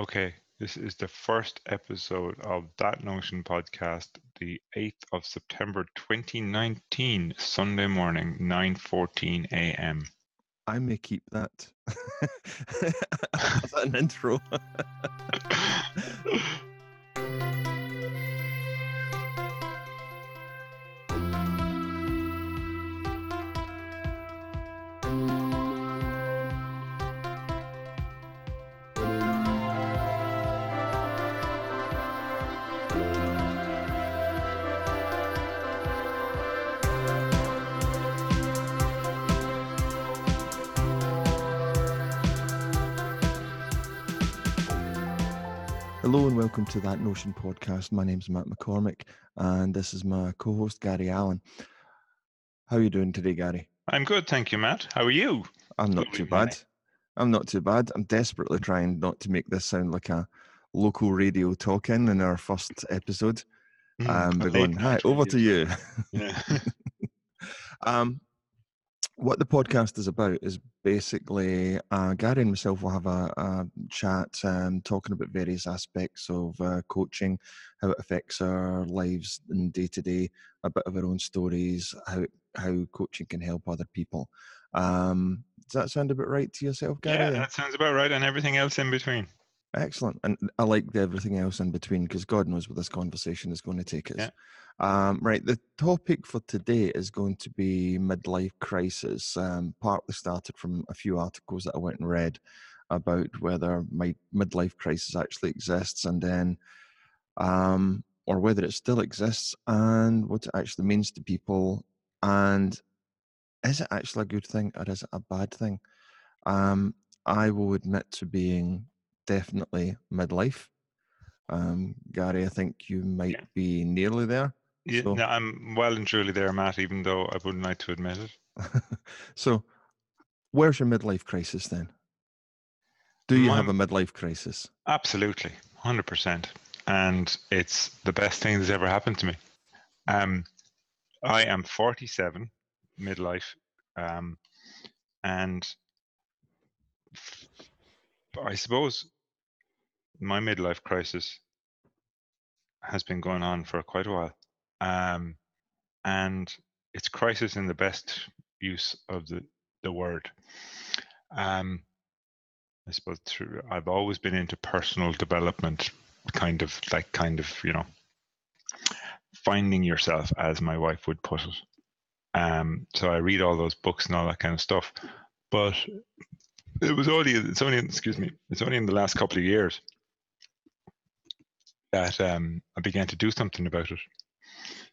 Okay, this is the first episode of That Notion podcast, the 8th of September 2019, Sunday morning, 9:14 a.m. I may keep that. Is that an intro? to That Notion podcast. My name's Matt McCormick and this is my co-host Gary Allen. How are you doing today, Gary? I'm good, thank you, Matt. How are you? I'm not too bad. I'm not too bad. I'm desperately trying not to make this sound like a local radio talk-in in our first episode. Um, a but late going, hi, over to you. Yeah. Um, what the podcast is about is basically uh, Gary and myself will have a, a chat um, talking about various aspects of uh, coaching, how it affects our lives in day to day, a bit of our own stories, how how coaching can help other people. Um, does that sound about right to yourself, Gary? yeah, that sounds about right, and everything else in between. Excellent. And I like the everything else in between because God knows where this conversation is going to take us. Yeah. Um, right. The topic for today is going to be midlife crisis. Um, partly started from a few articles that I went and read about whether my midlife crisis actually exists and then, um, or whether it still exists and what it actually means to people. And is it actually a good thing or is it a bad thing? Um, I will admit to being definitely midlife. Um, Gary, I think you might Yeah. be nearly there. Yeah, So- no, I'm well and truly there, Matt, even though I wouldn't like to admit it. so, where's your midlife crisis then? Do you have a midlife crisis? Absolutely, hundred percent, and it's the best thing that's ever happened to me. Um, I am forty-seven, midlife, um, and f- I suppose my midlife crisis has been going on for quite a while, um, and it's crisis in the best use of the the word. Um, I suppose through, I've always been into personal development, kind of like kind of you know finding yourself, as my wife would put it. Um, so I read all those books and all that kind of stuff, but it was only it's only excuse me it's only in the last couple of years that um, I began to do something about it.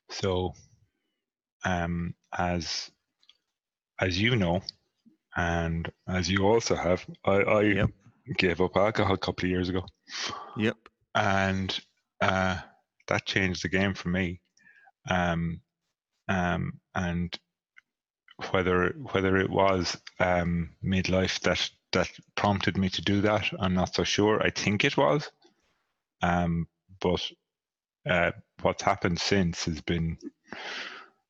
So, um, as as you know, and as you also have, I, I Yep. gave up alcohol a couple of years ago, Yep. and uh, that changed the game for me. Um, um, and whether whether it was um, midlife that that prompted me to do that, I'm not so sure. I think it was, um, but uh, what's happened since has been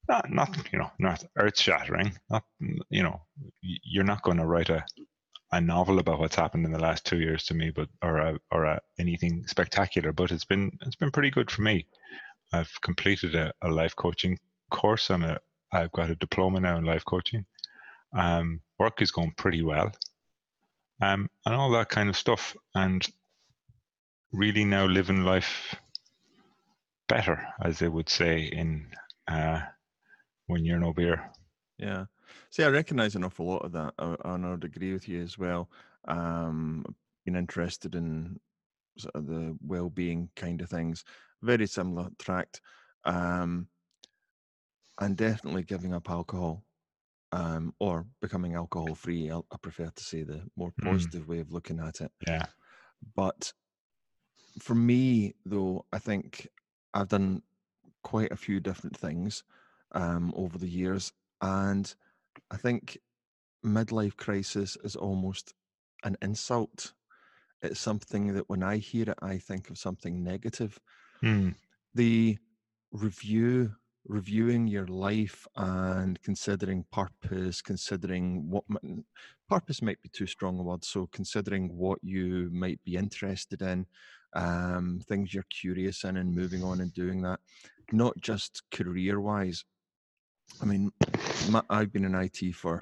not not you know not earth shattering. Not you know you're not going to write a a novel about what's happened in the last two years to me, but or a, or a, anything spectacular. But it's been it's been pretty good for me. I've completed a, a life coaching course. I'm a I've got a diploma now in life coaching. Um, work is going pretty well, um, and all that kind of stuff. And really now living life better, as they would say in uh, when you're no beer. Yeah. See, I recognize an awful lot of that, uh, and I would agree with you as well. Um, been interested in sort of the well-being kind of things, very similar tract, um, and definitely giving up alcohol, um, or becoming alcohol-free. I, I prefer to say the more Mm. positive way of looking at it. Yeah. But for me, though, I think I've done quite a few different things um, over the years, and I think midlife crisis is almost an insult. It's something that when I hear it, I think of something negative. Hmm. The review reviewing your life and considering purpose, considering what purpose might be too strong a word. So considering what you might be interested in, um, things you're curious in, and moving on and doing that, not just career wise. I mean, my, I've been in IT for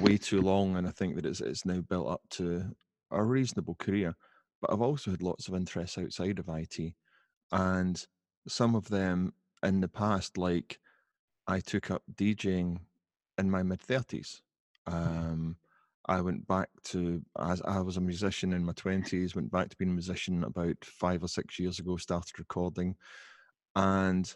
way too long, and I think that it's it's now built up to a reasonable career. But I've also had lots of interests outside of IT, and some of them in the past, like I took up DJing in my mid thirties. Um, I went back to as I was a musician in my twenties, went back to being a musician about five or six years ago, started recording. And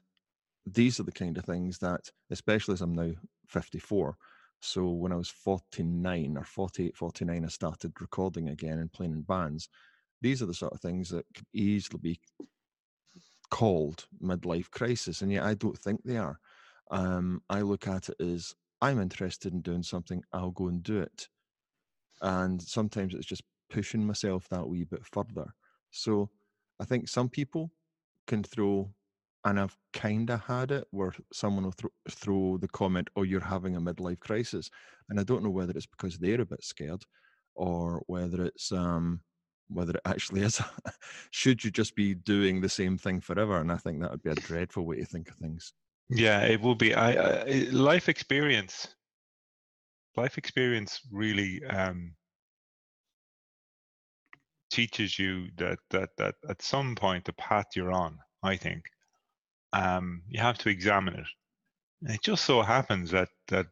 these are the kind of things that, especially as I'm now 54, so when I was 49 or 48, 49, I started recording again and playing in bands. These are the sort of things that could easily be called midlife crisis, and yet I don't think they are. Um, I look at it as I'm interested in doing something, I'll go and do it. And sometimes it's just pushing myself that wee bit further. So I think some people can throw, and I've kind of had it where someone will throw, the comment, Oh, you're having a midlife crisis. And I don't know whether it's because they're a bit scared or whether it's, um, whether it actually is. Should you just be doing the same thing forever? And I think that would be a dreadful way to think of things. Yeah, it will be. I, I life experience. Life experience really um, teaches you that that that at some point the path you're on, I think, um, you have to examine it. And it just so happens that that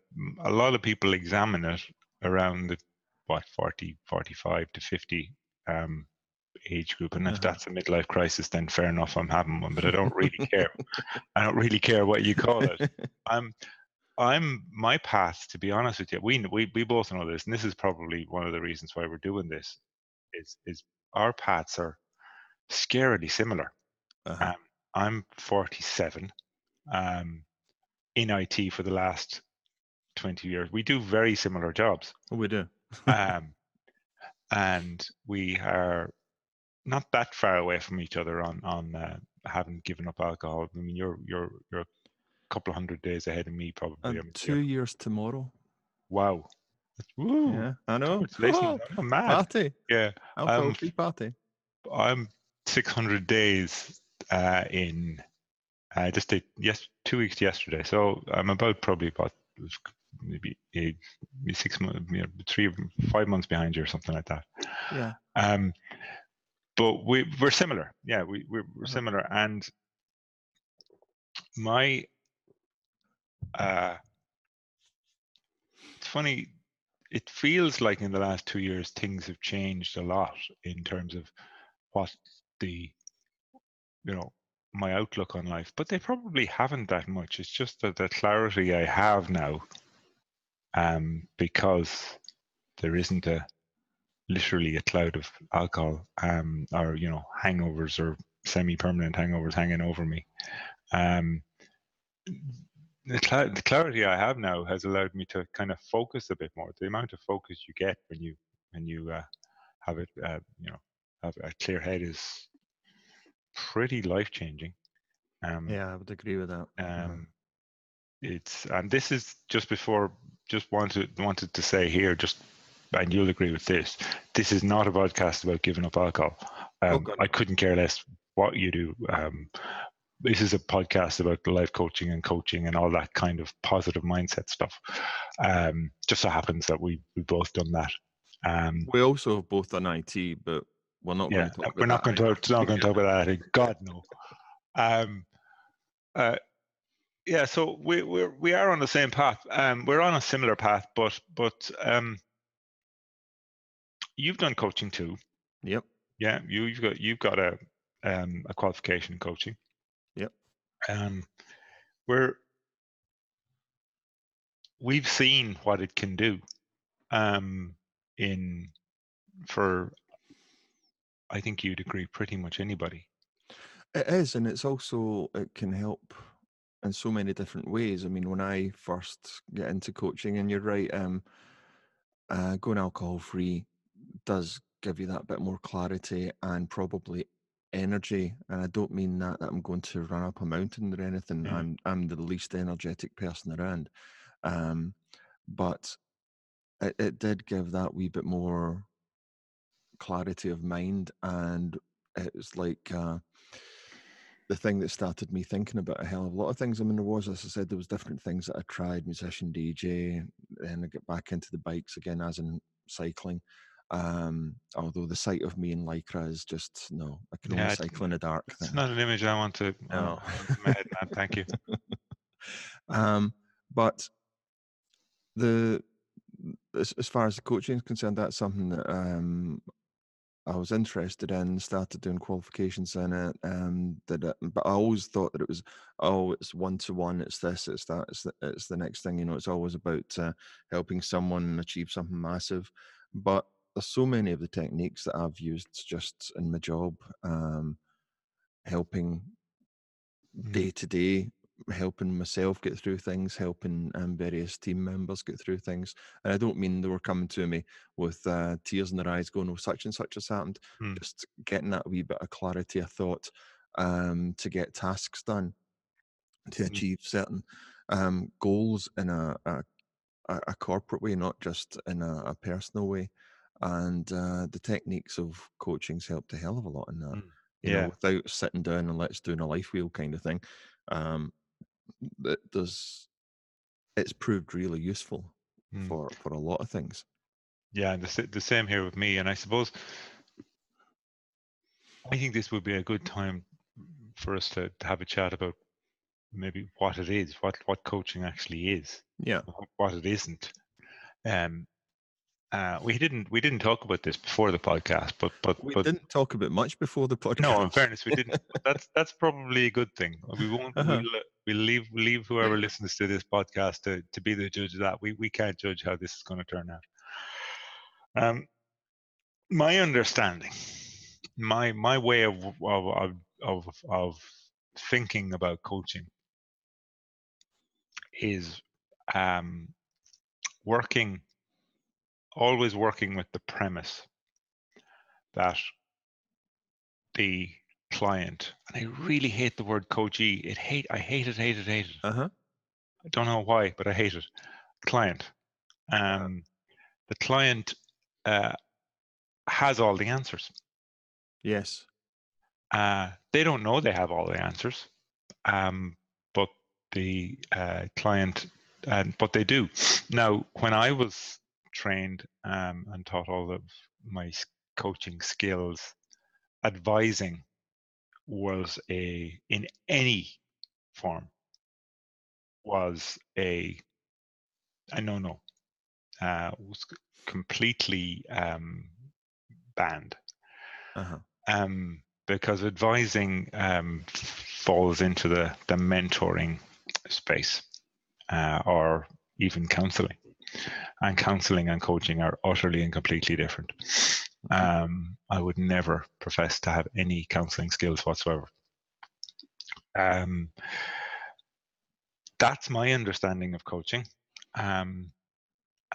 a lot of people examine it around the what 40, 45 to 50 um, age group. And if uh-huh. that's a midlife crisis, then fair enough, I'm having one. But I don't really care. I don't really care what you call it. I'm, I'm my path. To be honest with you, we we we both know this, and this is probably one of the reasons why we're doing this. Is is our paths are scarily similar. Uh-huh. Um, I'm 47. Um, in IT for the last 20 years. We do very similar jobs. Oh, we do. um, and we are not that far away from each other on on uh, having given up alcohol. I mean, you're you're you're couple of hundred days ahead of me, probably. And two years tomorrow. Wow. Woo. Yeah, I know. Oh, I'm mad. Party. Yeah. Um, party. I'm 600 days uh, in. I uh, just did yes two weeks yesterday, so I'm about probably about maybe eight, six months, you know, three, five months behind you or something like that. Yeah. Um, but we we're similar. Yeah, we we're, we're uh-huh. similar, and my uh, it's funny. It feels like in the last two years things have changed a lot in terms of what the you know my outlook on life, but they probably haven't that much. It's just that the clarity I have now um, because there isn't a literally a cloud of alcohol um, or you know hangovers or semi-permanent hangovers hanging over me. Um, the, cl- the, clarity I have now has allowed me to kind of focus a bit more. The amount of focus you get when you when you uh, have it, uh, you know, have a clear head is pretty life changing. Um, yeah, I would agree with that. Um, it's and this is just before just wanted wanted to say here, just and you'll agree with this. This is not a podcast about giving up alcohol. Oh, um, oh, I couldn't care less what you do. Um, this is a podcast about life coaching and coaching and all that kind of positive mindset stuff. Um, just so happens that we we both done that. Um, we also have both done IT, but we're not. Yeah, we're not going to talk. We're not going to talk about that. God no. Um, uh, yeah, so we we're we are on the same path. Um, we're on a similar path, but but um, you've done coaching too. Yep. Yeah, you you've got you've got a um a qualification in coaching. We're we've seen what it can do. Um, in for I think you'd agree pretty much anybody. It is, and it's also it can help in so many different ways. I mean, when I first get into coaching, and you're right, um, uh, going alcohol free does give you that bit more clarity and probably energy, and I don't mean that that I'm going to run up a mountain or anything. Mm. I'm I'm the least energetic person around, um, but it, it did give that wee bit more clarity of mind, and it was like. Uh, the thing that started me thinking about a hell of a lot of things. I mean, there was, as I said, there was different things that I tried, musician, DJ, then I get back into the bikes again, as in cycling. Um, although the sight of me in lycra is just no, I can Yeah, only cycle in the dark. It's not an image I want to. No. want into my head, man. Thank you. um, but the as, as far as the coaching is concerned, that's something that um, I was interested in. Started doing qualifications in it. Um, did it, but I always thought that it was oh, it's one to one. It's this. It's that. It's the, it's the next thing. You know, it's always about uh, helping someone achieve something massive. But there's so many of the techniques that I've used just in my job, um, helping Mm. day to day, helping myself get through things, helping um, various team members get through things. And I don't mean they were coming to me with uh, tears in their eyes, going, "Oh, such and such has happened." Hmm. Just getting that wee bit of clarity of thought um, to get tasks done, to Mm. achieve certain um, goals in a, a a a corporate way, not just in a, a personal way. And uh, the techniques of coaching's helped a hell of a lot in that Mm. you Yeah. know, without sitting down and let's doing a life wheel kind of thing. Um, that there's it's proved really useful Mm. for for a lot of things. Yeah, and the, the same here with me. And I suppose I think this would be a good time for us to, to have a chat about maybe what it is, what what coaching actually is, Yeah, what it isn't. Um, uh, we didn't we didn't talk about this before the podcast, but but we but didn't talk about much before the podcast. no, in fairness, we didn't. that's that's probably a good thing. We won't. Uh-huh. We'll, we'll leave leave whoever listens to this podcast to, to be the judge of that. We we can't judge how this is going to turn out. Um, my understanding, my my way of of of of, of thinking about coaching is um, working, always working with the premise that the client, and I really hate the word coachee. It hate I hate it, hate it, hate it. Uh huh. I don't know why, but I hate it. Client. Um, the client uh, has all the answers. Yes. Uh, they don't know they have all the answers, um, but the uh, client, and but they do. Now, when I was trained um, and taught all of my coaching skills, advising was a in any form was a a no no. Uh, was completely um, banned Uh huh. um, because advising um, falls into the, the mentoring space uh, or even counseling. And counseling and coaching are utterly and completely different. Um, I would never profess to have any counseling skills whatsoever. Um, that's my understanding of coaching. Um,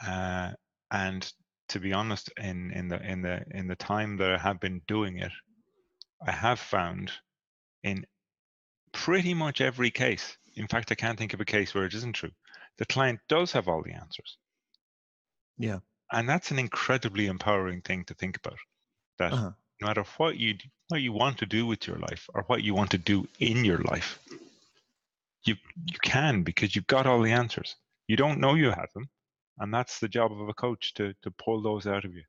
uh, and to be honest, in, in the in the in the time that I have been doing it, I have found in pretty much every case, in fact, I can't think of a case where it isn't true, the client does have all the answers. Yeah. And that's an incredibly empowering thing to think about. That Uh huh. no matter what you what you want to do with your life or what you want to do in your life, you you can because you've got all the answers. You don't know you have them, and that's the job of a coach to to pull those out of you.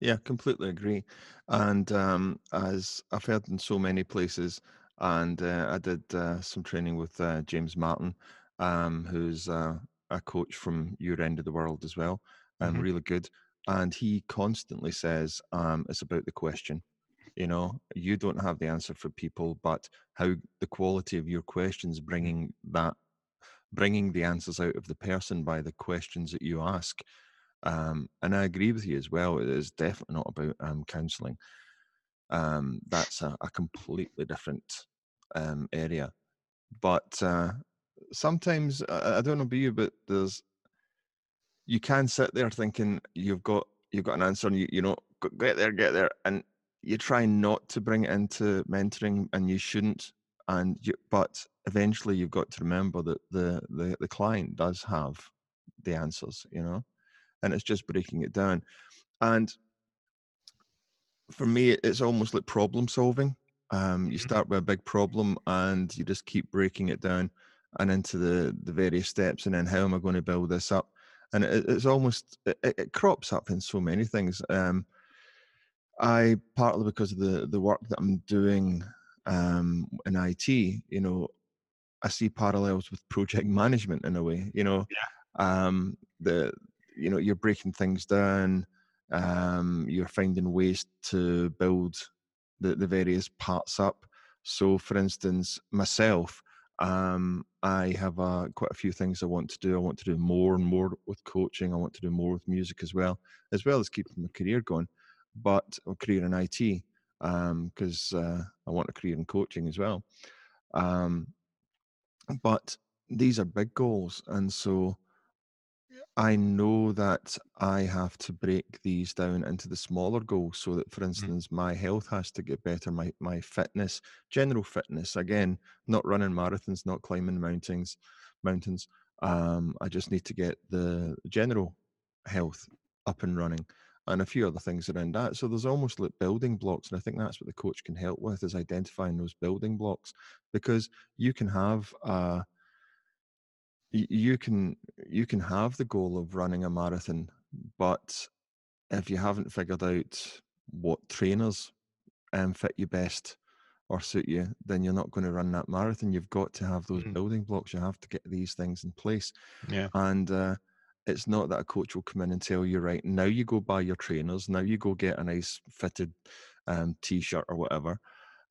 Yeah, completely agree. And um, as I've heard in so many places, and uh, I did uh, some training with uh, James Martin, um, who's uh, a coach from your end of the world as well, um, Mhm. really good. And he constantly says um, it's about the question. You know, you don't have the answer for people, but how the quality of your questions bringing that, bringing the answers out of the person by the questions that you ask. Um, and I agree with you as well. It is definitely not about um, counselling. Um, that's a, a completely different um, area. But uh, sometimes I, I don't know about you, but there's you can sit there thinking you've got you've got an answer and you you know get there, get there, and you try not to bring it into mentoring, and you shouldn't. And you, but eventually, you've got to remember that the the the client does have the answers, you know, and it's just breaking it down. And for me, it's almost like problem solving. Um, you mm-hmm. start with a big problem, and you just keep breaking it down and into the the various steps, and then how am I going to build this up? And it, it's almost it, it, crops up in so many things. Um, I partly because of the the work that I'm doing um, in IT, you know, I see parallels with project management in a way. You know, yeah. um, the you know you're breaking things down, um, you're finding ways to build the the various parts up. So, for instance, myself, um, I have uh, quite a few things I want to do. I want to do more and more with coaching. I want to do more with music as well, as well as keeping my career going but a career in IT because um, uh, I want a career in coaching as well. Um, but these are big goals, and so I know that I have to break these down into the smaller goals so that, for mm. instance, mm. my health has to get better, my my fitness, general fitness. Again, not running marathons, not climbing mountains, mountains. Um, I just need to get the general health up and running and a few other things around that. So there's almost like building blocks, and I think that's what the coach can help with is identifying those building blocks because you can have a you can you can have the goal of running a marathon, but if you haven't figured out what trainers um, fit you best or suit you, then you're not going to run that marathon. You've got to have those mm. building blocks. You have to get these things in place. Yeah. And uh, it's not that a coach will come in and tell you, right, now you go buy your trainers, now you go get a nice fitted um, t shirt or whatever.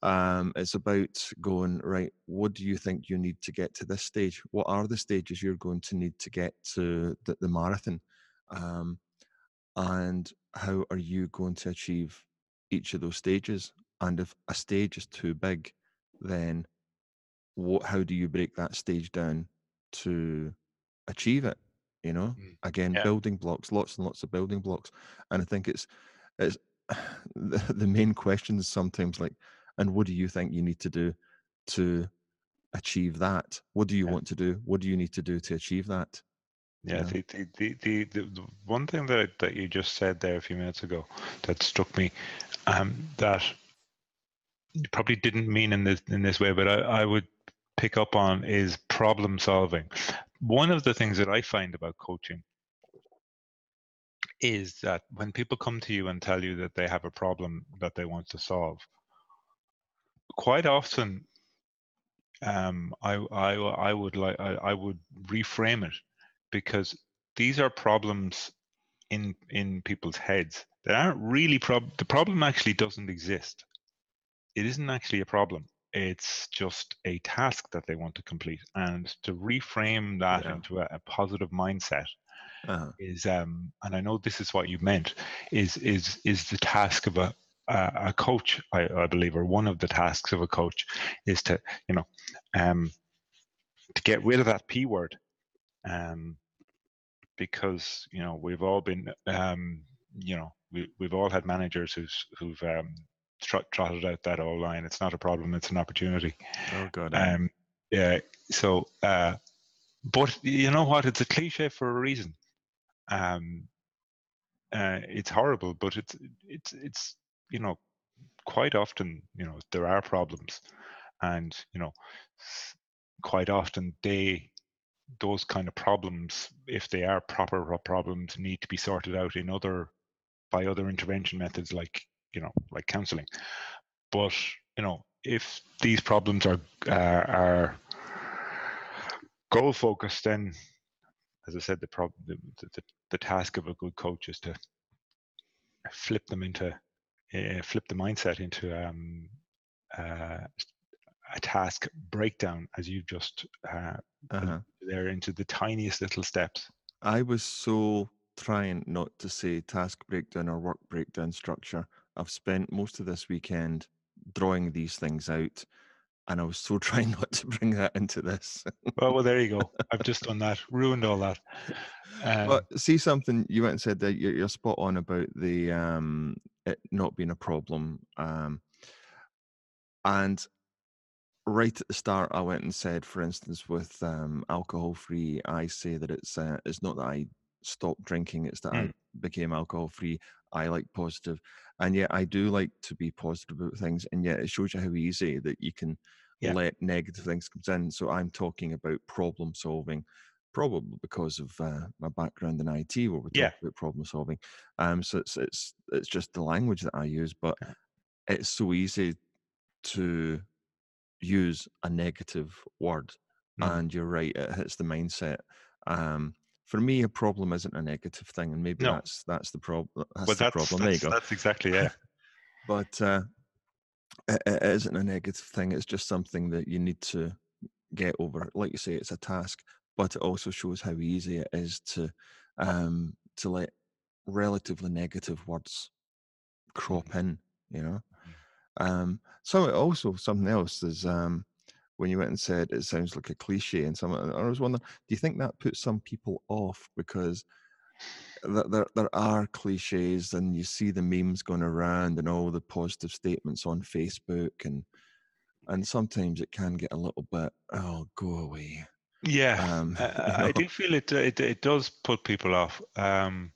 Um, it's about going, right, what do you think you need to get to this stage? What are the stages you're going to need to get to the, the marathon? Um, and how are you going to achieve each of those stages? And if a stage is too big, then what, how do you break that stage down to achieve it? you know mm. again yeah. building blocks lots and lots of building blocks and i think it's it's the, the main question is sometimes like and what do you think you need to do to achieve that what do you yeah. want to do what do you need to do to achieve that yeah, the, the, the, the, the one thing that that you just said there a few minutes ago that struck me, um, that you probably didn't mean in this in this way, but I, I would pick up on is problem solving. One of the things that I find about coaching is that when people come to you and tell you that they have a problem that they want to solve, quite often um, I, I, I would like I, I would reframe it because these are problems in in people's heads that aren't really prob the problem actually doesn't exist. It isn't actually a problem it's just a task that they want to complete and to reframe that yeah. into a, a, positive mindset uh-huh. is um and i know this is what you meant is is is the task of a a, a coach I, I, believe or one of the tasks of a coach is to you know um to get rid of that p word um because you know we've all been um you know we, we've all had managers who's who've um tr- trotted out that old line. It's not a problem; it's an opportunity. Oh God. Um, yeah. So, uh, but you know what? It's a cliche for a reason. Um, uh, it's horrible, but it's it's it's you know quite often you know there are problems, and you know quite often they those kind of problems, if they are proper problems, need to be sorted out in other by other intervention methods like you know, like counseling. But you know, if these problems are uh, are goal focused, then as I said, the problem, the, the, the task of a good coach is to flip them into, uh, flip the mindset into um, uh, a task breakdown, as you've just uh, uh-huh. there into the tiniest little steps. I was so trying not to say task breakdown or work breakdown structure I've spent most of this weekend drawing these things out, and I was so trying not to bring that into this. well, well, there you go. I've just done that, ruined all that. Um, but see something you went and said that you're, you're spot on about the um, it not being a problem. Um, and right at the start, I went and said, for instance, with um, alcohol free, I say that it's uh, it's not that I stopped drinking; it's that Mm. I became alcohol free. I like positive, and yet I do like to be positive about things, and yet it shows you how easy that you can Yeah. let negative things come in. So I'm talking about problem solving, probably because of uh, my background in IT, where we talk Yeah. about problem solving. Um, so it's it's it's just the language that I use, but it's so easy to use a negative word Mm. and you're right it hits the mindset um for me a problem isn't a negative thing and maybe No. that's that's the problem that's Well, the that's problem there you go that's exactly yeah. but uh it, it isn't a negative thing it's just something that you need to get over like you say it's a task but it also shows how easy it is to um to let relatively negative words crop in you know? Um so it also something else is um when you went and said it sounds like a cliche and some I was wondering, do you think that puts some people off because there there are cliches and you see the memes going around and all the positive statements on Facebook and and sometimes it can get a little bit oh go away Yeah, um I, you I do feel it, uh, it. It does put people off. Um,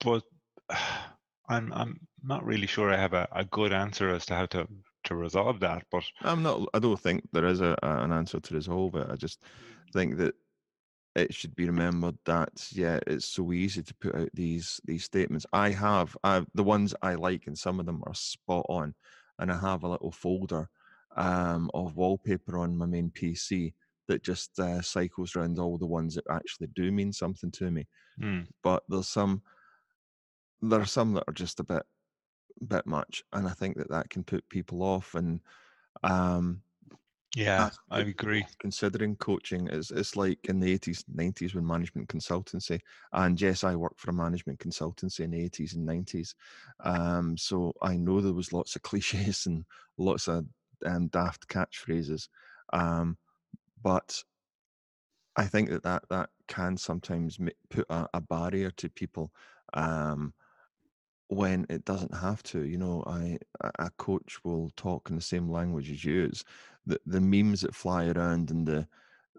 but I'm I'm not really sure I have a, a good answer as to how to to resolve that. But I'm not I don't think there is a, an answer to resolve it I just think that it should be remembered that yeah it's so easy to put out these these statements i have i the ones i like and some of them are spot on and i have a little folder um, of wallpaper on my main pc that just uh, cycles around all the ones that actually do mean something to me. Mm, but there's some there are some that are just a bit bit much and i think that that can put people off and um yeah, I agree. considering coaching. Is it's like in the 80s 90s when management consultancy and yes i worked for a management consultancy in the 80s and 90s um, so i know there was lots of cliches and lots of um, daft catchphrases um, but i think that that, that can sometimes put a, a barrier to people um, when it doesn't have to. You know, I a coach will talk in the same language as you. It's the the memes that fly around and the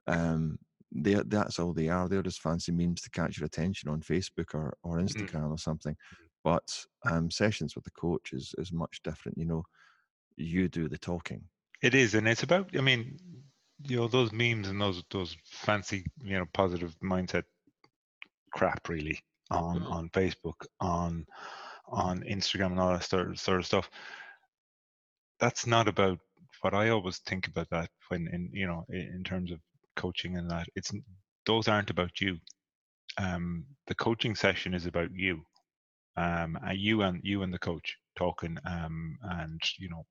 um they that's all they are. They're just fancy memes to catch your attention on Facebook or or Mm. Instagram or something. But um sessions with the coach is is much different. You know, you do the talking. It is, and it's about. I mean, you know, those memes and those those fancy, you know, positive mindset crap, really, on Mm. on Facebook, on on Instagram, and all that sort of, sort of stuff. That's not about what I always think about that when in you know in, in terms of coaching and that. It's those aren't about you. Um, the coaching session is about you. Um, and you and you and the coach talking. Um, and you know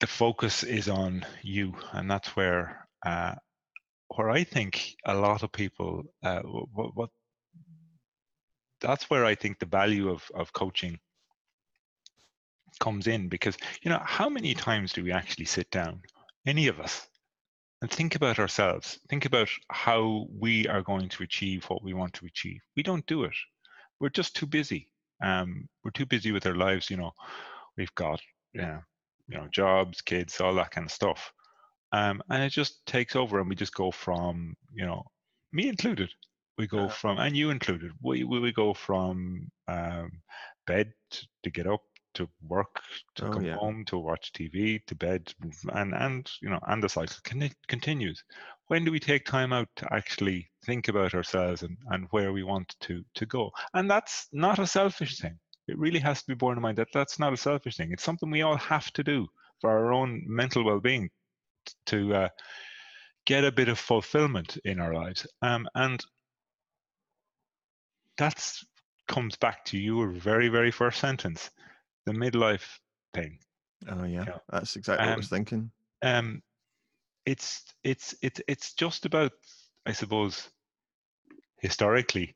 the focus is on you, and that's where uh, where I think a lot of people uh, what, what that's where I think the value of of coaching comes in because you know how many times do we actually sit down, any of us, and think about ourselves, think about how we are going to achieve what we want to achieve. We don't do it. We're just too busy. Um, we're too busy with our lives. You know, we've got you know, you know jobs, kids, all that kind of stuff. um, and it just takes over and we just go from you know me included we go Uh-huh. from and you included we we, we go from um, bed to, to get up to work to Oh, come yeah. home to watch tv to bed and and you know and the cycle con- continues when do we take time out to actually think about ourselves and, and where we want to to go and that's not a selfish thing it really has to be borne in mind that that's not a selfish thing it's something we all have to do for our own mental well-being to uh, get a bit of fulfillment in our lives. Um, and that comes back to your very, very first sentence, the midlife thing. Oh yeah. Yeah. That's exactly what I was Um, thinking. Um, it's it's it's it's just about, I suppose, historically,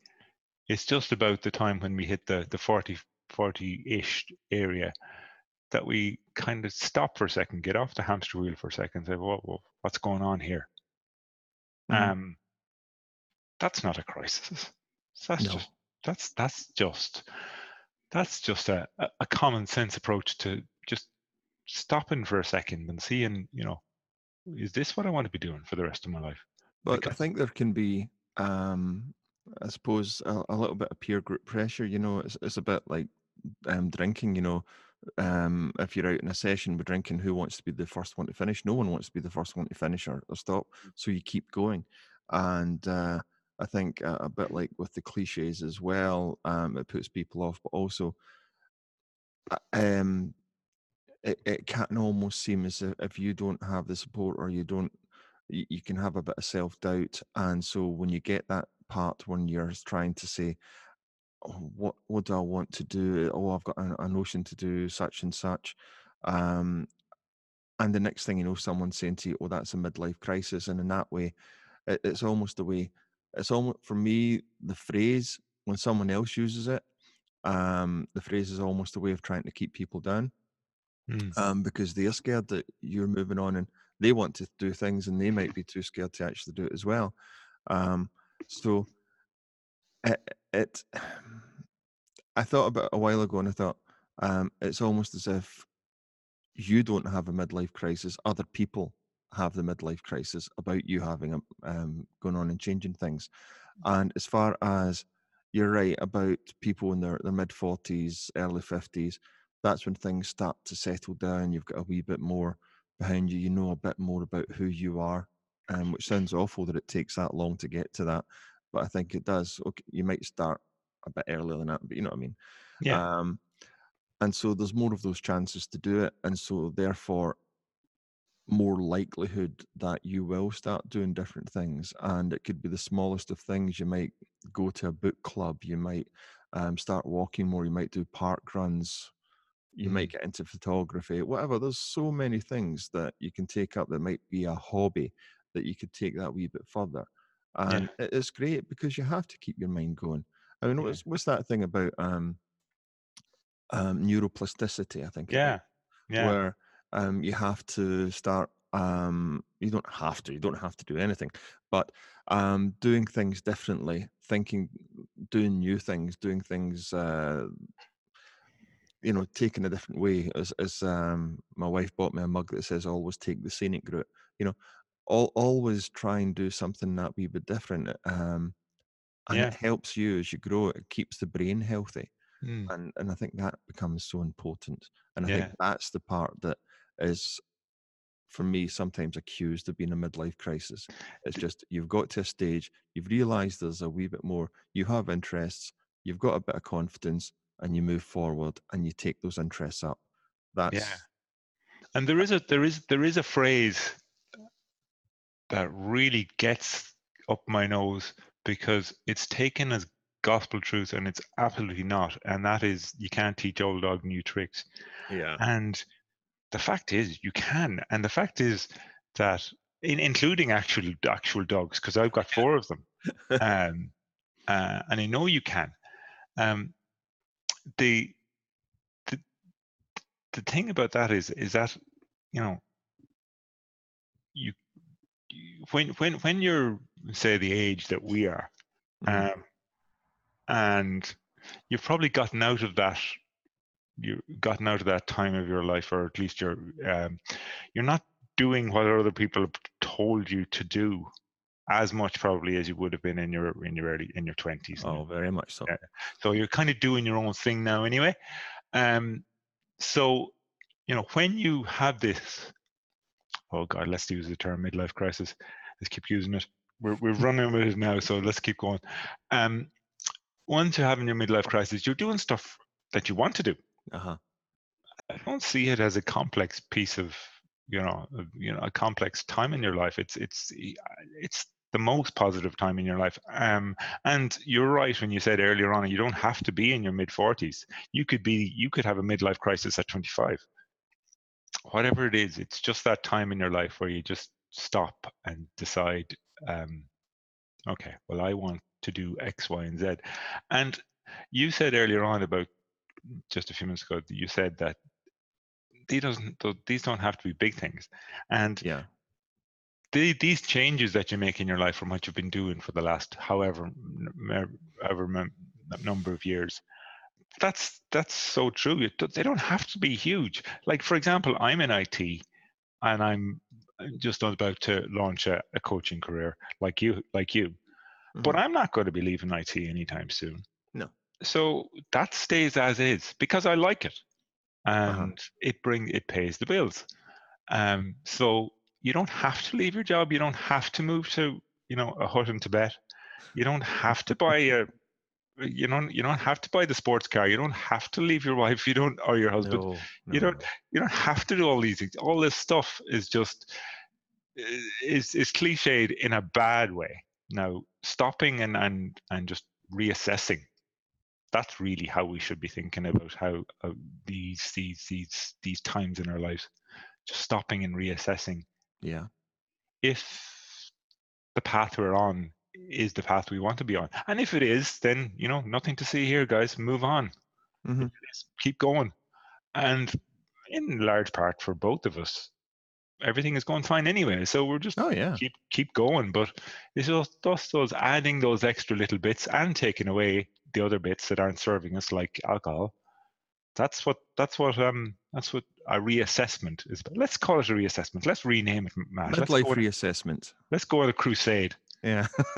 it's just about the time when we hit the the 40 40-ish area that we kind of stop for a second, get off the hamster wheel for a second, say, what, what what's going on here? Mhm. Um, that's not a crisis. That's No. just that's that's just that's just a, a common sense approach to just stopping for a second and seeing, you know, is this what I want to be doing for the rest of my life? But because, I think there can be, um, I suppose, a, a, little bit of peer group pressure. You know, it's, it's a bit like um, drinking. You know, um, if you're out in a session with drinking, who wants to be the first one to finish? No one wants to be the first one to finish or, or stop. So you keep going. And uh, I think a, a, bit like with the cliches as well, um, it puts people off, but also uh, um, it, it can almost seem as if, if you don't have the support or you don't, you, you can have a bit of self doubt. And so when you get that part when you're trying to say, oh, what what do I want to do? Oh, I've got a, a notion to do such and such. Um, and the next thing you know, someone's saying to you, "Oh, that's a midlife crisis," and in that way, it, it's almost a way. It's almost for me the phrase when someone else uses it. Um, the phrase is almost a way of trying to keep people down, mm. um, because they're scared that you're moving on and they want to do things and they might be too scared to actually do it as well. Um, so it, it I thought about a while ago and I thought um, it's almost as if you don't have a midlife crisis, other people have the midlife crisis about you having a, um, going on and changing things. Mm. And as far as you're right about people in their, their mid 40s, early 50s, that's when things start to settle down. You've got a wee bit more behind you. You know a bit more about who you are, um, which sounds awful that it takes that long to get to that but I think it does. Okay, you might start a bit earlier than that, but you know what I mean. Yeah. Um, and so there's more of those chances to do it, and so therefore more likelihood that you will start doing different things and it could be the smallest of things you might go to a book club you might um, start walking more you might do park runs you mm. might get into photography whatever there's so many things that you can take up that might be a hobby that you could take that wee bit further and yeah. it's great because you have to keep your mind going. I mean, yeah. what's what's that thing about um, um, neuroplasticity? I think. Yeah. Yeah. Where um, you have to start. Um, you don't have to. You don't have to do anything, but um, doing things differently, thinking, doing new things, doing things. Uh, you know, taking a different way. As as um, my wife bought me a mug that says "Always take the scenic route." You know, all, always try and do something that wee bit different. Um, and yeah. it helps you as you grow. It keeps the brain healthy. Mm. And and I think that becomes so important. And I yeah. think that's the part that is for me sometimes accused of being a midlife crisis. It's just you've got to a stage, you've realized there's a wee bit more, you have interests, you've got a bit of confidence, and you move forward and you take those interests up. That's yeah. And there is a there is there is a phrase that really gets up my nose because it's taken as gospel truth and it's absolutely not. And that is you can't teach old dog new tricks. Yeah. And the fact is you can. And the fact is that in, including actual actual dogs, because I've got four of them. um, uh, and I know you can. Um, the, the the thing about that is is that you know you when when when you're say the age that we are, mm-hmm. um, and you've probably gotten out of that you've gotten out of that time of your life, or at least you're um, you're not doing what other people have told you to do as much probably as you would have been in your in your early in your twenties. Oh, very much so. so you're kind of doing your own thing now, anyway. Um, so you know when you have this oh god, let's use the term midlife crisis. Let's keep using it. We're we're running with it now, so let's keep going. Um, once you're having your midlife crisis, you're doing stuff that you want to do. Uh-huh. I don't see it as a complex piece of you know you know a complex time in your life. It's it's it's the most positive time in your life. Um, and you're right when you said earlier on, you don't have to be in your mid 40s. You could be, you could have a midlife crisis at 25 whatever it is, it's just that time in your life where you just stop and decide, um, okay, well, I want to do X, Y, and Z. And you said earlier on about just a few minutes ago, you said that these doesn't these don't have to be big things, and yeah. The, these changes that you make in your life from what you've been doing for the last however however number of years that's that's so true. They don't have to be huge. Like for example, I'm in IT, and I'm just about to launch a, a coaching career, like you, like you. Mm-hmm. But I'm not going to be leaving IT anytime soon. No. So that stays as is because I like it, uh-huh. and uh-huh. it bring it pays the bills. Um, so you don't have to leave your job. You don't have to move to you know a hut in Tibet. You don't have to buy a you don't you don't have to buy the sports car. You don't have to leave your wife. You don't or your husband. No, no. you don't you don't have to do all these things. All this stuff is just is is cliched in a bad way. Now stopping and and and just reassessing. That's really how we should be thinking about how uh, these these these these times in our lives. Just stopping and reassessing. Yeah. If the path we're on is the path we want to be on. And if it is, then you know nothing to see here, guys. Move on. Mm-hmm. keep going. And in large part for both of us, everything is going fine anyway. So we're just oh yeah keep keep going. But it's just, just those adding those extra little bits and taking away the other bits that aren't serving us, like alcohol. That's what that's what um that's what a reassessment is. Let's call it a reassessment. Let's rename it, Matt. Midlife let's reassessment. let's go on a crusade. Yeah.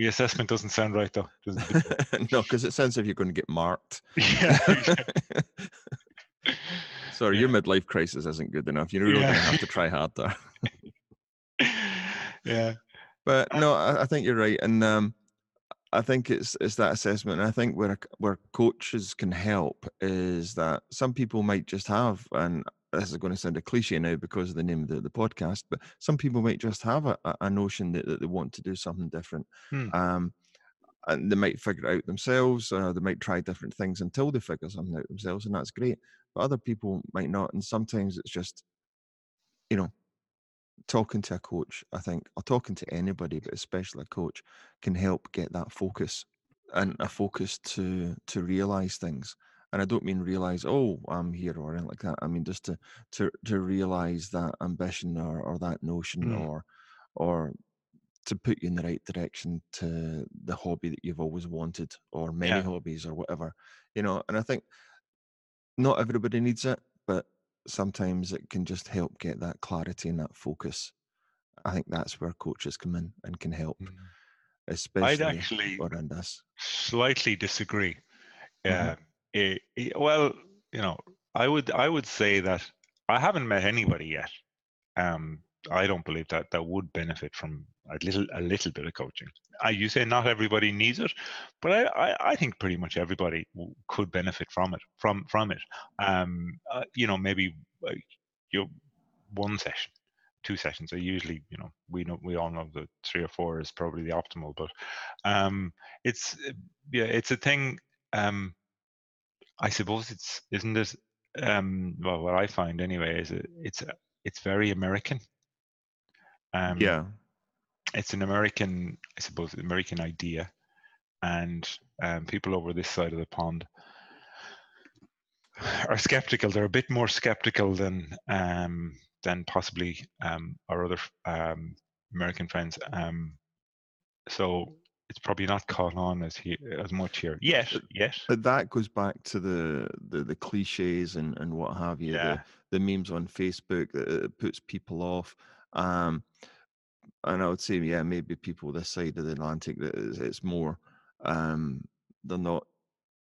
Reassessment doesn't sound right though. no, because it sounds like you're going to get marked. Yeah. Sorry, yeah. your midlife crisis isn't good enough. You're really yeah. going to have to try harder. yeah. But no, I, I, think you're right, and um, I think it's it's that assessment. And I think where where coaches can help is that some people might just have, and this is going to sound a cliche now because of the name of the, the podcast, but some people might just have a, a notion that, that they want to do something different. Hmm. Um, and they might figure it out themselves, or they might try different things until they figure something out themselves, and that's great. But other people might not, and sometimes it's just, you know, talking to a coach. I think, or talking to anybody, but especially a coach, can help get that focus and a focus to to realize things and I don't mean realize, oh, I'm here or anything like that. I mean just to to to realize that ambition or or that notion mm. or or to put you in the right direction to the hobby that you've always wanted or many yeah. hobbies or whatever. You know, and I think not everybody needs it, but sometimes it can just help get that clarity and that focus. I think that's where coaches come in and can help, mm. especially I'd actually. Slightly disagree. Yeah. Mm-hmm it, it, well, you know, I would I would say that I haven't met anybody yet. Um, I don't believe that that would benefit from a little a little bit of coaching. I, you say not everybody needs it, but I, I, I think pretty much everybody could benefit from it from from it. Um, uh, you know, maybe uh, you one session, two sessions. I usually, you know, we know we all know that three or four is probably the optimal, but um, it's yeah, it's a thing. Um, I suppose it's isn't it? Um, well, what I find anyway is it, it's it's very American. Um, yeah, it's an American, I suppose, American idea, and um, people over this side of the pond are skeptical. They're a bit more skeptical than um, than possibly um, our other um, American friends. Um, so it's probably not caught on as he, as much here Yes, yes. but that goes back to the the, the cliches and, and what have you. Yeah. The, the memes on Facebook that puts people off. Um, and I would say, yeah, maybe people this side of the Atlantic that it's, it's more um, they're not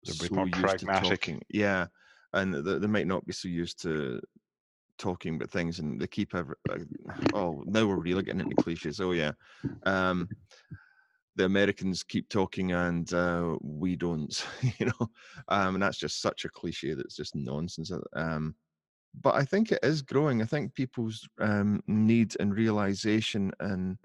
they're so more pragmatic. Yeah, and they, they might not be so used to talking about things, and they keep ever. oh, now we're really getting into cliches. Oh yeah. Um, the Americans keep talking and uh, we don't, you know, um, and that's just such a cliche that's just nonsense. Uh, um, but I think it is growing. I think people's um, need and realization and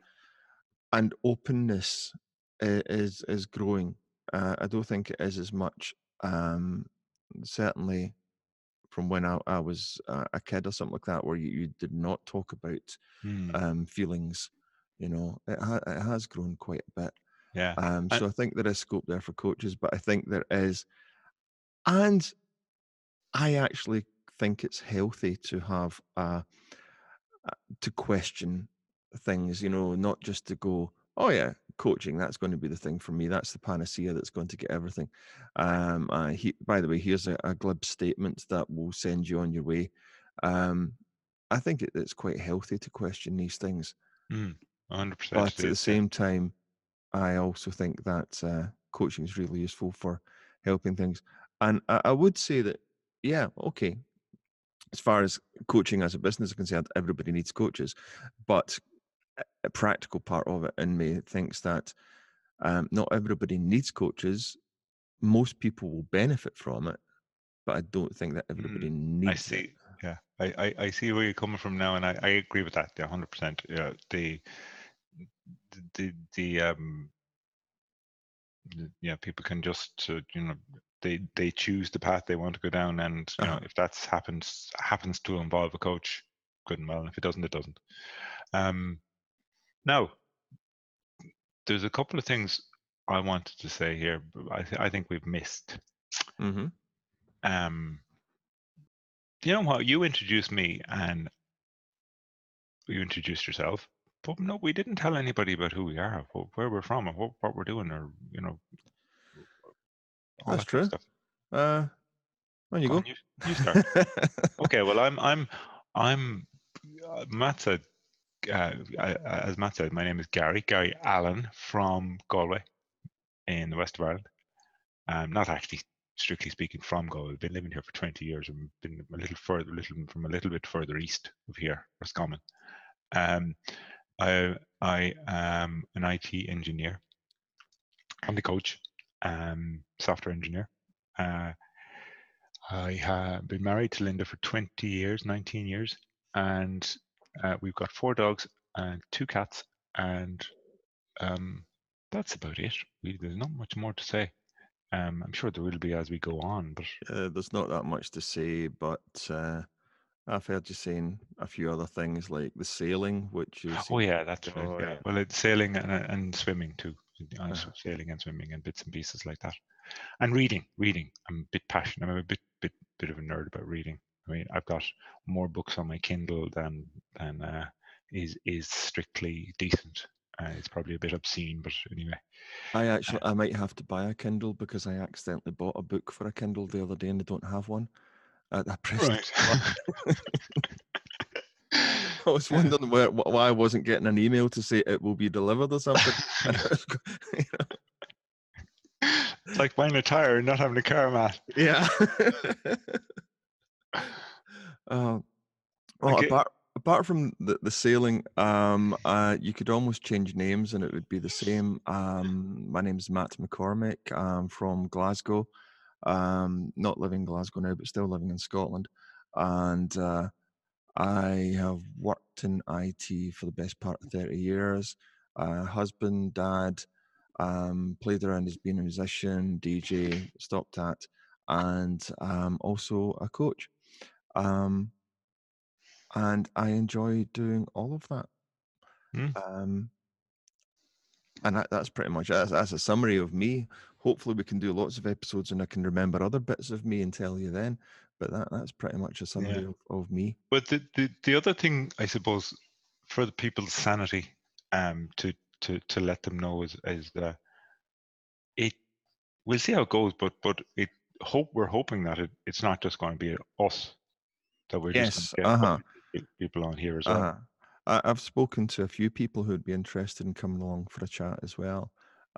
and openness is is growing. Uh, I don't think it is as much. Um, certainly, from when I, I was a kid or something like that, where you, you did not talk about hmm. um, feelings you know, it, ha- it has grown quite a bit. Yeah. Um, so I, I think there is scope there for coaches, but I think there is, and I actually think it's healthy to have uh, to question things. You know, not just to go, oh yeah, coaching. That's going to be the thing for me. That's the panacea that's going to get everything. Um, uh, he, by the way, here's a, a, glib statement that will send you on your way. Um, I think it, it's quite healthy to question these things. Mm, 100%. But at the same time, I also think that uh, coaching is really useful for helping things. And I, I would say that, yeah, okay, as far as coaching as a business is concerned, everybody needs coaches. But a practical part of it in me thinks that um, not everybody needs coaches. Most people will benefit from it, but I don't think that everybody mm, needs. I see. It. Yeah, I, I, I, see where you're coming from now, and I, I agree with that. Yeah, hundred percent. Yeah, the the the um yeah people can just uh, you know they they choose the path they want to go down and you uh-huh. know if that's happens happens to involve a coach good and well and if it doesn't it doesn't um now, there's a couple of things I wanted to say here. I, th- I think we've missed. Mm-hmm. Um, you know what? You introduced me and you introduced yourself, but no, we didn't tell anybody about who we are, where we're from, or what, what we're doing, or you know. That's that true. Stuff. Uh, you go. go. On, you, you start. okay. Well, I'm I'm I'm. Uh, Matt said uh, as Matt said, my name is Gary, Gary Allen from Galway in the west of Ireland. I'm not actually, strictly speaking, from Galway. I've been living here for 20 years and been a little further, little from a little bit further east of here, Roscommon. Um, I, I am an IT engineer. I'm the coach, um, software engineer. Uh, I have been married to Linda for 20 years, 19 years, and uh, we've got four dogs and two cats, and um, that's about it. We, there's not much more to say. Um, I'm sure there will be as we go on, but uh, there's not that much to say. But uh, I've heard you saying a few other things like the sailing, which is oh yeah, that's right. Yeah. Well, it's sailing and, and swimming too. Uh-huh. Sailing and swimming and bits and pieces like that, and reading. Reading. I'm a bit passionate. I'm a bit bit bit of a nerd about reading. I mean, I've got more books on my Kindle than than uh, is is strictly decent. Uh, it's probably a bit obscene, but anyway. I actually, uh, I might have to buy a Kindle because I accidentally bought a book for a Kindle the other day and I don't have one. Uh, I pressed. Right. I was wondering where, why I wasn't getting an email to say it will be delivered or something. It's like buying a tire and not having a car, Matt. Yeah. Uh, well, okay. apart apart from the, the sailing, um, uh, you could almost change names and it would be the same. Um, my name is Matt McCormick. I'm from Glasgow. Um, not living in Glasgow now, but still living in Scotland. And uh, I have worked in IT for the best part of 30 years. Uh, husband, dad, um, played around as being a musician, DJ, stopped at, and um, also a coach. Um, and I enjoy doing all of that. Mm. Um, and that, that's pretty much that's, that's a summary of me. Hopefully, we can do lots of episodes, and I can remember other bits of me and tell you then. But that that's pretty much a summary yeah. of, of me. But the, the the other thing, I suppose, for the people's sanity, um, to to to let them know is is that it. We'll see how it goes, but but it hope we're hoping that it, it's not just going to be us that we're yes, just get uh-huh. people on here as well. Uh-huh. I've spoken to a few people who'd be interested in coming along for a chat as well.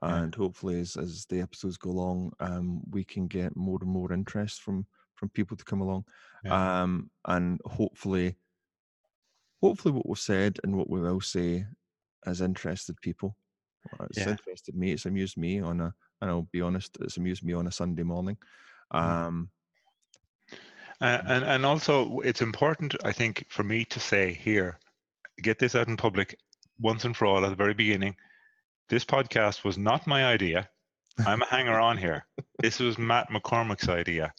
And hopefully, as, as the episodes go along, um, we can get more and more interest from from people to come along. Yeah. Um, and hopefully, hopefully, what we've said and what we will say has interested people. It's yeah. interested me. It's amused me on a, and I'll be honest, it's amused me on a Sunday morning. Mm. Um, uh, and and also, it's important, I think, for me to say here, get this out in public once and for all at the very beginning. This podcast was not my idea. I'm a hanger on here. This was Matt McCormick's idea.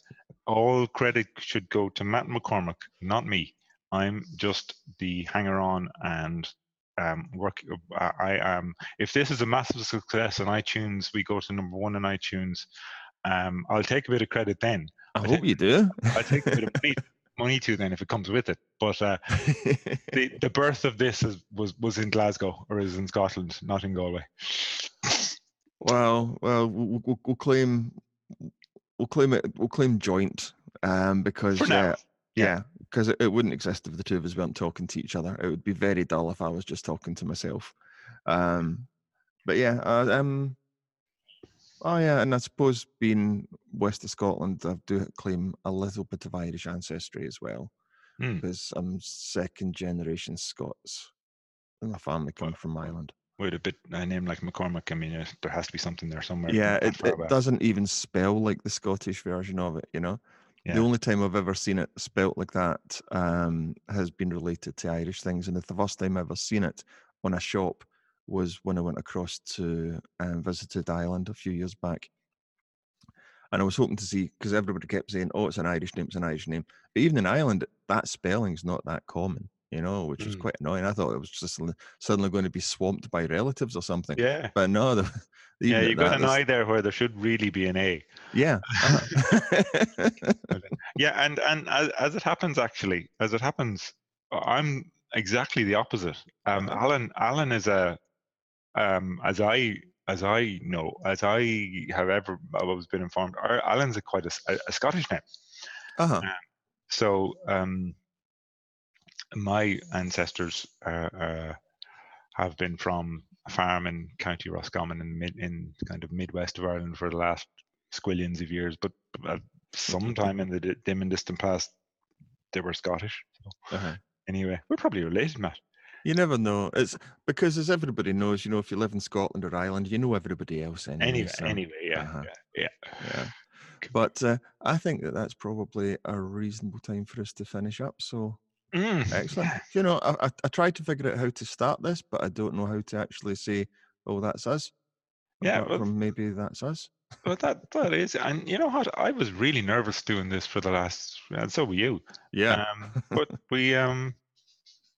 All credit should go to Matt McCormick, not me. I'm just the hanger on and um, work. I am. If this is a massive success on iTunes, we go to number one in iTunes. Um, I'll take a bit of credit then. I, hope you do. I take a bit of money. money to then if it comes with it. But uh, the the birth of this is, was was in Glasgow or is in Scotland, not in Galway. well, well, we'll, we'll, claim we'll claim it. We'll claim joint um, because uh, yeah, because it, it wouldn't exist if the two of us weren't talking to each other. It would be very dull if I was just talking to myself. Um, but yeah, uh, um, oh yeah, and I suppose being west of Scotland, I do claim a little bit of Irish ancestry as well, Hmm. because I'm second generation Scots, and my family come from Ireland. With a bit a name like McCormick, I mean, there has to be something there somewhere. Yeah, it, it doesn't even spell like the Scottish version of it, you know. Yeah. The only time I've ever seen it spelt like that um, has been related to Irish things, and the first time I've ever seen it on a shop was when I went across to um, visited Ireland a few years back, and I was hoping to see because everybody kept saying, "Oh, it's an Irish name, it's an Irish name," but even in Ireland, that spelling's not that common, you know, which was Mm. quite annoying. I thought it was just suddenly- going to be swamped by relatives or something, Yeah. but no, the, Yeah, you got an I there where there should really be an A. yeah. uh-huh. Yeah, and and as, as it happens, actually, as it happens, I'm exactly the opposite. Um, Uh-huh. Allen, Allen is a, um, as I as I know, as I have ever I've always been informed, Allen's a quite a Scottish name. uh-huh. So um, my ancestors uh, uh, have been from a farm in County Roscommon in mid in kind of midwest of Ireland for the last squillions of years, but uh, sometime in the dim and distant past, they were Scottish. So Uh-huh. anyway, we're probably related, Matt. You never know. It's because, as everybody knows, you know, if you live in Scotland or Ireland, you know everybody else anyway. Anyway, so, anyway, yeah, uh-huh. yeah, yeah. yeah. But uh, I think that that's probably a reasonable time for us to finish up. So Mm, excellent. yeah. You know, I, I, I tried to figure out how to start this, but I don't know how to actually say, "Oh, that's us." Yeah, well- from maybe that's us. Well, that that is, and you know what? I was really nervous doing this for the last, and so were you. Yeah. Um, but we um,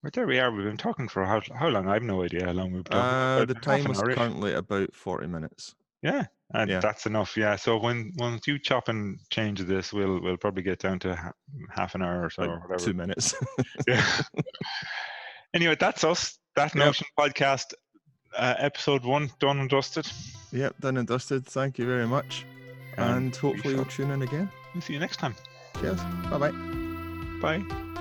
but there we are. We've been talking for how how long? I have no idea how long we've been talking. Uh, the time was currently about forty minutes. Yeah, and Yeah. that's enough. Yeah. So when once you chop and change this, we'll we'll probably get down to ha- half an hour or so, Like or whatever. two minutes. Yeah. anyway, that's us. That Yep. Notion podcast, uh, episode one, done and dusted. yep, done and dusted. Thank you very much. Um, and hopefully you'll tune in again. We'll see you next time. Cheers. Bye bye. Bye.